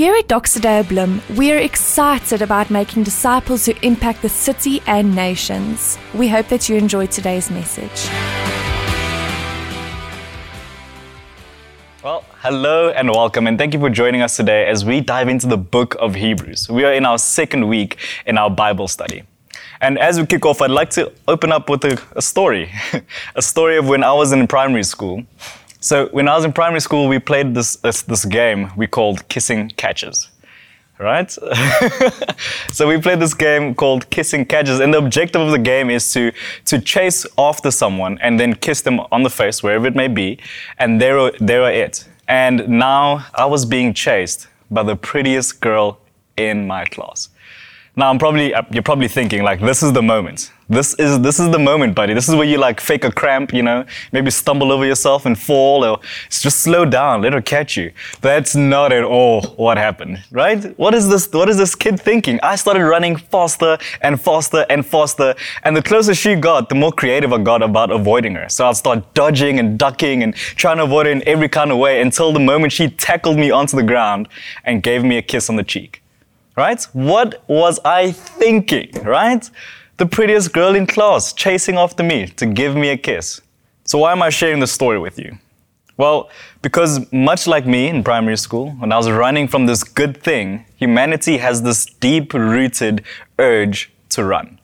Here at Doxa Deo Bloem, we are excited about making disciples who impact the city and nations. We hope that you enjoyed today's message. Well, hello and welcome, and thank you for joining us today as we dive into the book of Hebrews. We are in our second week in our Bible study. And as we kick off, I'd like to open up with a, a story a story of when I was in primary school. So when I was in primary school, we played this, this, this game we called Kissing Catches. Right? so we played this game called Kissing Catches, and the objective of the game is to, to chase after someone and then kiss them on the face, wherever it may be, and there, there are it. And now I was being chased by the prettiest girl in my class. Now I'm probably uh, you're probably thinking like this is the moment. This is this is the moment, buddy. This is where you like fake a cramp, you know, maybe stumble over yourself and fall, or just slow down, let her catch you. That's not at all what happened, right? What is this? What is this kid thinking? I started running faster and faster and faster, and the closer she got, the more creative I got about avoiding her. So I'd start dodging and ducking and trying to avoid her in every kind of way until the moment she tackled me onto the ground and gave me a kiss on the cheek right? What was I thinking, right? The prettiest girl in class chasing after me to give me a kiss. So, why am I sharing this story with you? Well, because much like me in primary school, when I was running from this good thing, humanity has this deep rooted urge to run,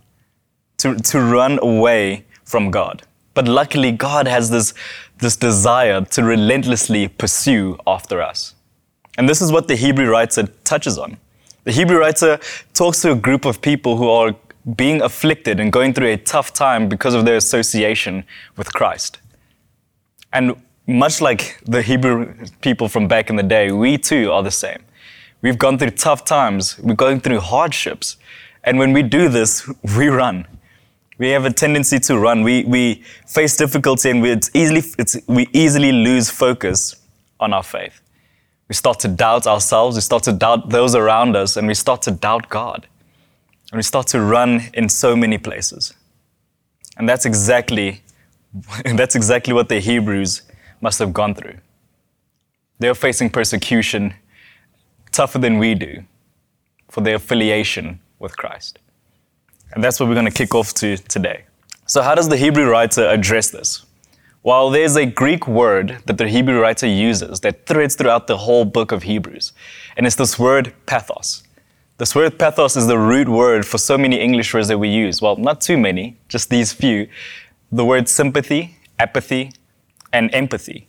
to, to run away from God. But luckily, God has this, this desire to relentlessly pursue after us. And this is what the Hebrew writer touches on. The Hebrew writer talks to a group of people who are being afflicted and going through a tough time because of their association with Christ. And much like the Hebrew people from back in the day, we too are the same. We've gone through tough times, we're going through hardships. And when we do this, we run. We have a tendency to run. We, we face difficulty and we, it's easily, it's, we easily lose focus on our faith. We start to doubt ourselves, we start to doubt those around us, and we start to doubt God. And we start to run in so many places. And that's exactly, that's exactly what the Hebrews must have gone through. They're facing persecution tougher than we do for their affiliation with Christ. And that's what we're going to kick off to today. So, how does the Hebrew writer address this? While there's a Greek word that the Hebrew writer uses that threads throughout the whole book of Hebrews, and it's this word pathos. This word pathos is the root word for so many English words that we use. Well, not too many, just these few. The word sympathy, apathy, and empathy.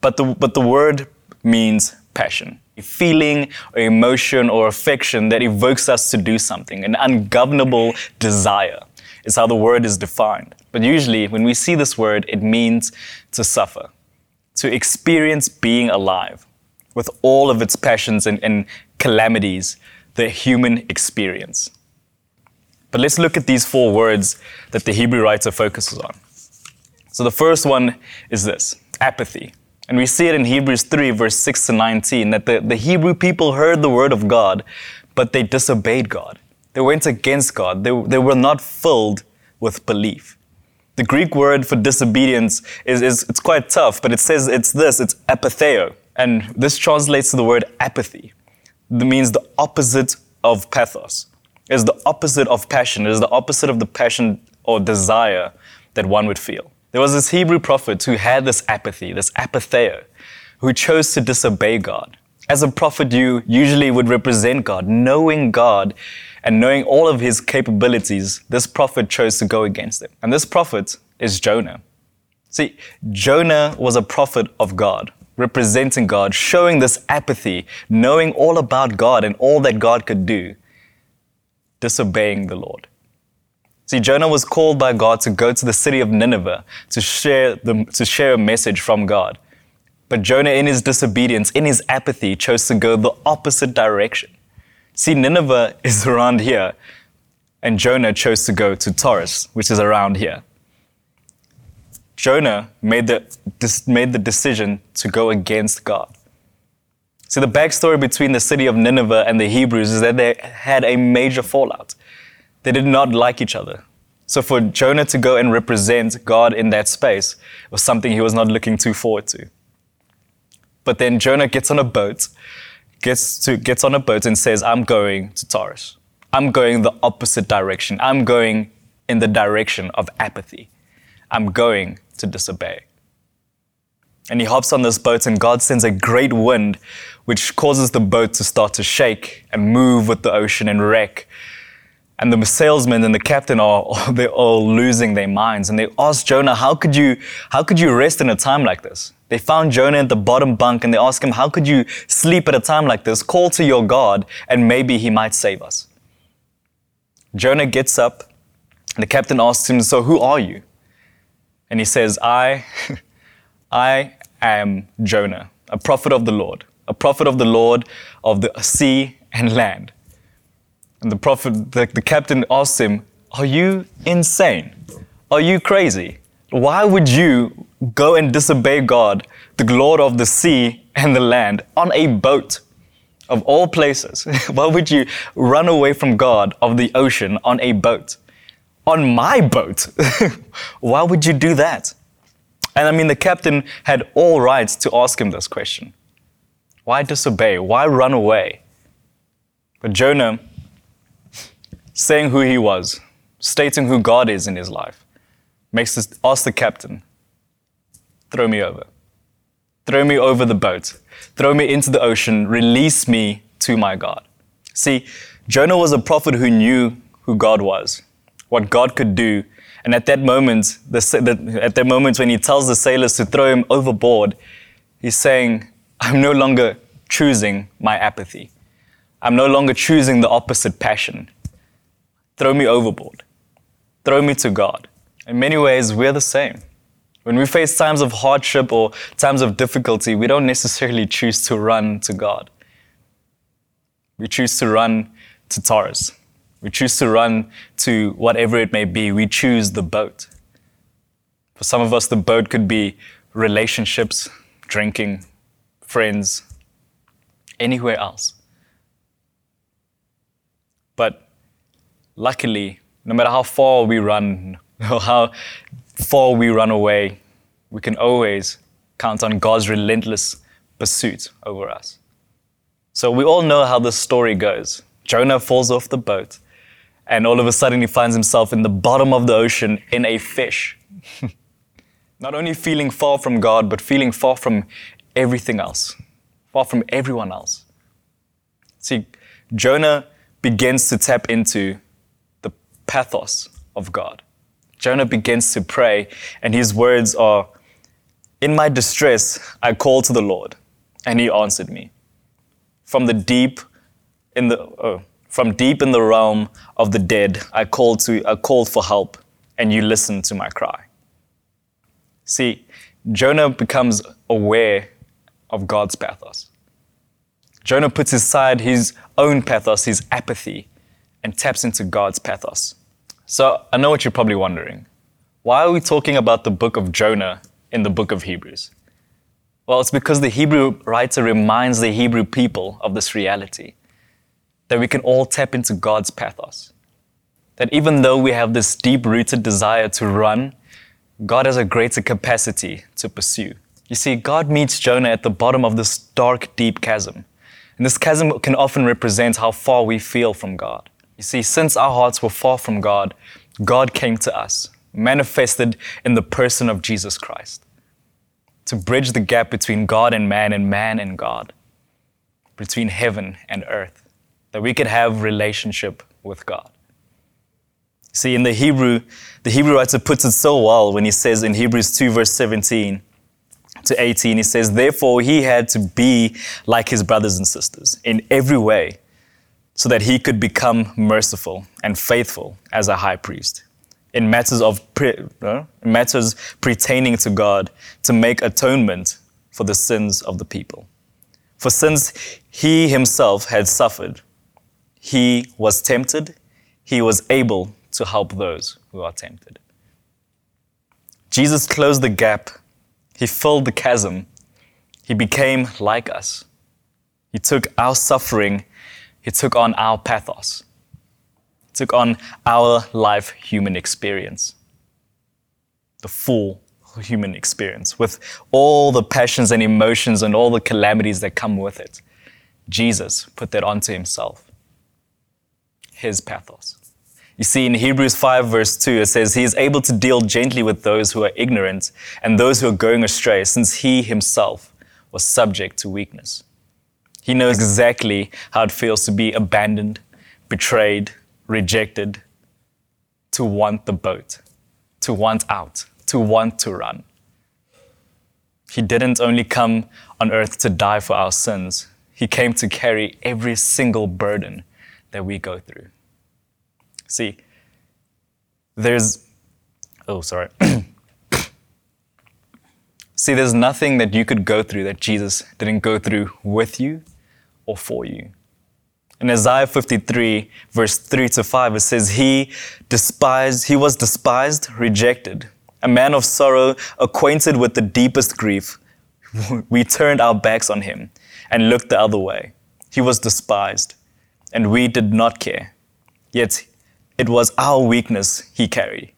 But the, but the word means passion, a feeling or emotion or affection that evokes us to do something, an ungovernable desire is how the word is defined. But usually, when we see this word, it means to suffer, to experience being alive with all of its passions and, and calamities, the human experience. But let's look at these four words that the Hebrew writer focuses on. So the first one is this apathy. And we see it in Hebrews 3, verse 6 to 19, that the, the Hebrew people heard the word of God, but they disobeyed God. They went against God. They, they were not filled with belief. The Greek word for disobedience is, is it's quite tough, but it says it's this, it's apatheo. And this translates to the word apathy. It means the opposite of pathos. It's the opposite of passion. It is the opposite of the passion or desire that one would feel. There was this Hebrew prophet who had this apathy, this apatheo, who chose to disobey God. As a prophet, you usually would represent God, knowing God and knowing all of his capabilities, this prophet chose to go against him. And this prophet is Jonah. See, Jonah was a prophet of God, representing God, showing this apathy, knowing all about God and all that God could do, disobeying the Lord. See, Jonah was called by God to go to the city of Nineveh to share, the, to share a message from God. But Jonah, in his disobedience, in his apathy, chose to go the opposite direction. See, Nineveh is around here, and Jonah chose to go to Taurus, which is around here. Jonah made the, made the decision to go against God. See, the backstory between the city of Nineveh and the Hebrews is that they had a major fallout. They did not like each other. So for Jonah to go and represent God in that space was something he was not looking too forward to. But then Jonah gets on a boat gets, to, gets on a boat and says, I'm going to Taurus. I'm going the opposite direction. I'm going in the direction of apathy. I'm going to disobey. And he hops on this boat, and God sends a great wind, which causes the boat to start to shake and move with the ocean and wreck. And the salesman and the captain are they're all losing their minds. And they ask Jonah, how could you how could you rest in a time like this? They found Jonah at the bottom bunk and they ask him, How could you sleep at a time like this? Call to your God and maybe he might save us. Jonah gets up and the captain asks him, So who are you? And he says, I I am Jonah, a prophet of the Lord, a prophet of the Lord of the sea and land. And the prophet, the, the captain asks him, Are you insane? Are you crazy? Why would you go and disobey God, the Lord of the sea and the land, on a boat? Of all places, why would you run away from God of the ocean on a boat? On my boat? why would you do that? And I mean, the captain had all rights to ask him this question Why disobey? Why run away? But Jonah saying who he was, stating who God is in his life, makes us ask the captain, throw me over. Throw me over the boat. Throw me into the ocean. Release me to my God. See, Jonah was a prophet who knew who God was, what God could do. And at that moment, the, the, at that moment when he tells the sailors to throw him overboard, he's saying, I'm no longer choosing my apathy. I'm no longer choosing the opposite passion throw me overboard, throw me to God. In many ways, we're the same. When we face times of hardship or times of difficulty, we don't necessarily choose to run to God. We choose to run to Taurus. We choose to run to whatever it may be. We choose the boat. For some of us, the boat could be relationships, drinking, friends, anywhere else. But luckily, no matter how far we run or how far we run away, we can always count on God's relentless pursuit over us. So we all know how this story goes. Jonah falls off the boat, and all of a sudden he finds himself in the bottom of the ocean in a fish. Not only feeling far from God, but feeling far from everything else, far from everyone else. See, Jonah begins to tap into the pathos of God. Jonah begins to pray, and his words are In my distress, I called to the Lord, and he answered me. From the deep in the oh, from deep in the realm of the dead, I called to I called for help, and you listened to my cry. See, Jonah becomes aware of God's pathos. Jonah puts aside his own pathos, his apathy, and taps into God's pathos. So I know what you're probably wondering. Why are we talking about the book of Jonah in the book of Hebrews? Well, it's because the Hebrew writer reminds the Hebrew people of this reality that we can all tap into God's pathos. That even though we have this deep rooted desire to run, God has a greater capacity to pursue. You see, God meets Jonah at the bottom of this dark, deep chasm. And this chasm can often represent how far we feel from God. You see, since our hearts were far from God, God came to us, manifested in the person of Jesus Christ, to bridge the gap between God and man and man and God, between heaven and earth, that we could have relationship with God. See, in the Hebrew, the Hebrew writer puts it so well when he says in Hebrews 2, verse 17 to 18, he says, Therefore, he had to be like his brothers and sisters in every way so that he could become merciful and faithful as a high priest in matters of pre- uh, matters pertaining to God to make atonement for the sins of the people. For since he himself had suffered, he was tempted, he was able to help those who are tempted. Jesus closed the gap, he filled the chasm, he became like us. He took our suffering he took on our pathos, took on our life human experience, the full human experience, with all the passions and emotions and all the calamities that come with it. Jesus put that onto himself. His pathos. You see, in Hebrews 5, verse 2, it says, He is able to deal gently with those who are ignorant and those who are going astray, since He Himself was subject to weakness. He knows exactly how it feels to be abandoned, betrayed, rejected, to want the boat, to want out, to want to run. He didn't only come on earth to die for our sins, He came to carry every single burden that we go through. See, there's, oh, sorry. See, there's nothing that you could go through that Jesus didn't go through with you or for you. In Isaiah 53, verse 3 to 5, it says, He despised, he was despised, rejected, a man of sorrow, acquainted with the deepest grief. We turned our backs on him and looked the other way. He was despised, and we did not care. Yet it was our weakness he carried.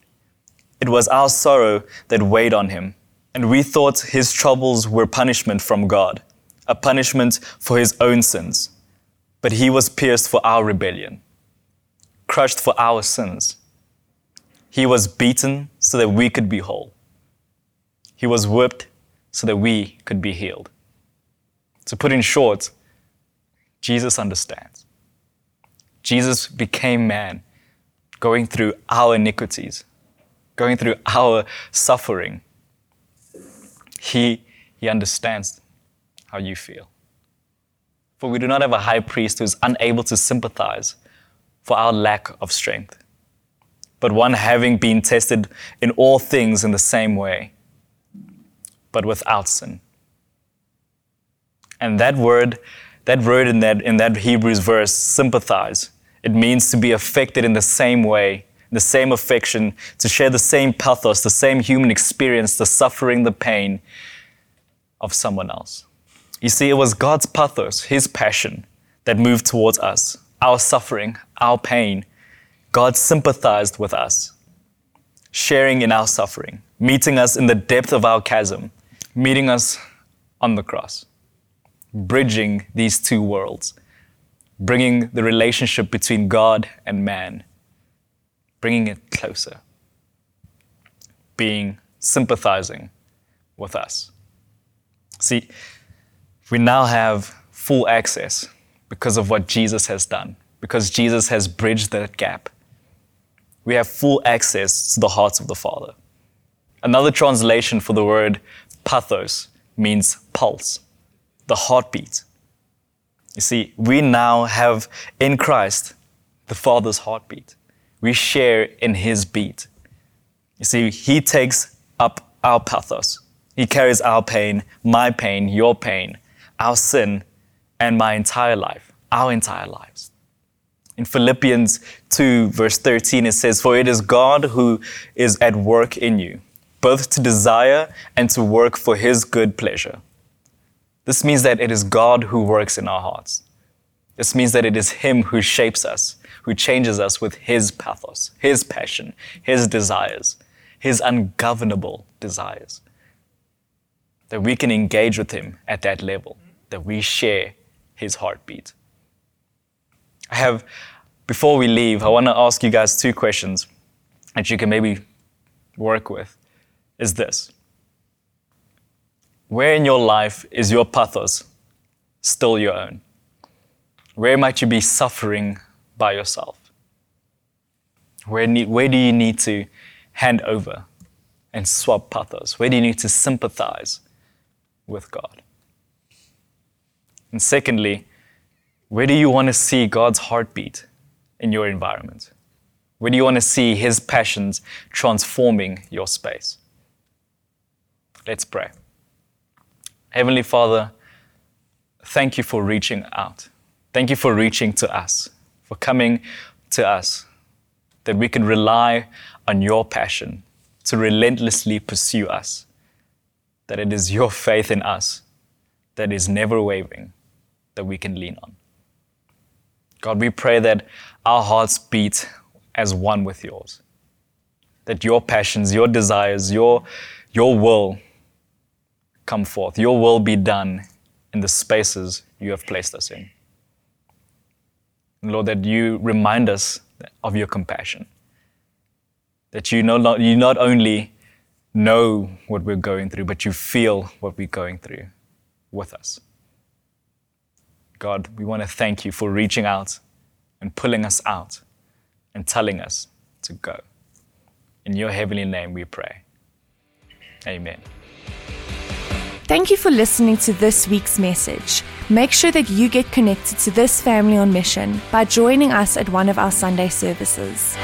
It was our sorrow that weighed on him, and we thought his troubles were punishment from God, a punishment for his own sins. But he was pierced for our rebellion, crushed for our sins. He was beaten so that we could be whole. He was whipped so that we could be healed. To put in short, Jesus understands. Jesus became man going through our iniquities, going through our suffering, he, he understands how you feel. For we do not have a high priest who is unable to sympathize for our lack of strength, but one having been tested in all things in the same way, but without sin. And that word, that word in that, in that Hebrews verse, sympathize, it means to be affected in the same way, the same affection, to share the same pathos, the same human experience, the suffering, the pain of someone else. You see, it was God's pathos, His passion, that moved towards us, our suffering, our pain. God sympathized with us, sharing in our suffering, meeting us in the depth of our chasm, meeting us on the cross, bridging these two worlds bringing the relationship between God and man, bringing it closer, being sympathizing with us. See, we now have full access because of what Jesus has done, because Jesus has bridged that gap. We have full access to the hearts of the Father. Another translation for the word pathos means pulse, the heartbeat you see, we now have in Christ the Father's heartbeat. We share in His beat. You see, He takes up our pathos. He carries our pain, my pain, your pain, our sin, and my entire life, our entire lives. In Philippians 2, verse 13, it says, For it is God who is at work in you, both to desire and to work for His good pleasure. This means that it is God who works in our hearts. This means that it is Him who shapes us, who changes us with His pathos, His passion, His desires, His ungovernable desires. That we can engage with Him at that level, that we share His heartbeat. I have, before we leave, I want to ask you guys two questions that you can maybe work with. Is this where in your life is your pathos still your own? Where might you be suffering by yourself? Where, need, where do you need to hand over and swap pathos? Where do you need to sympathize with God? And secondly, where do you want to see God's heartbeat in your environment? Where do you want to see His passions transforming your space? Let's pray. Heavenly Father, thank you for reaching out. Thank you for reaching to us, for coming to us, that we can rely on your passion to relentlessly pursue us, that it is your faith in us that is never wavering, that we can lean on. God, we pray that our hearts beat as one with yours, that your passions, your desires, your, your will come forth. Your will be done in the spaces you have placed us in. Lord, that you remind us of your compassion. That you, no, you not only know what we're going through, but you feel what we're going through with us. God, we want to thank you for reaching out and pulling us out and telling us to go. In your heavenly name we pray. Amen. Thank you for listening to this week's message. Make sure that you get connected to this family on mission by joining us at one of our Sunday services.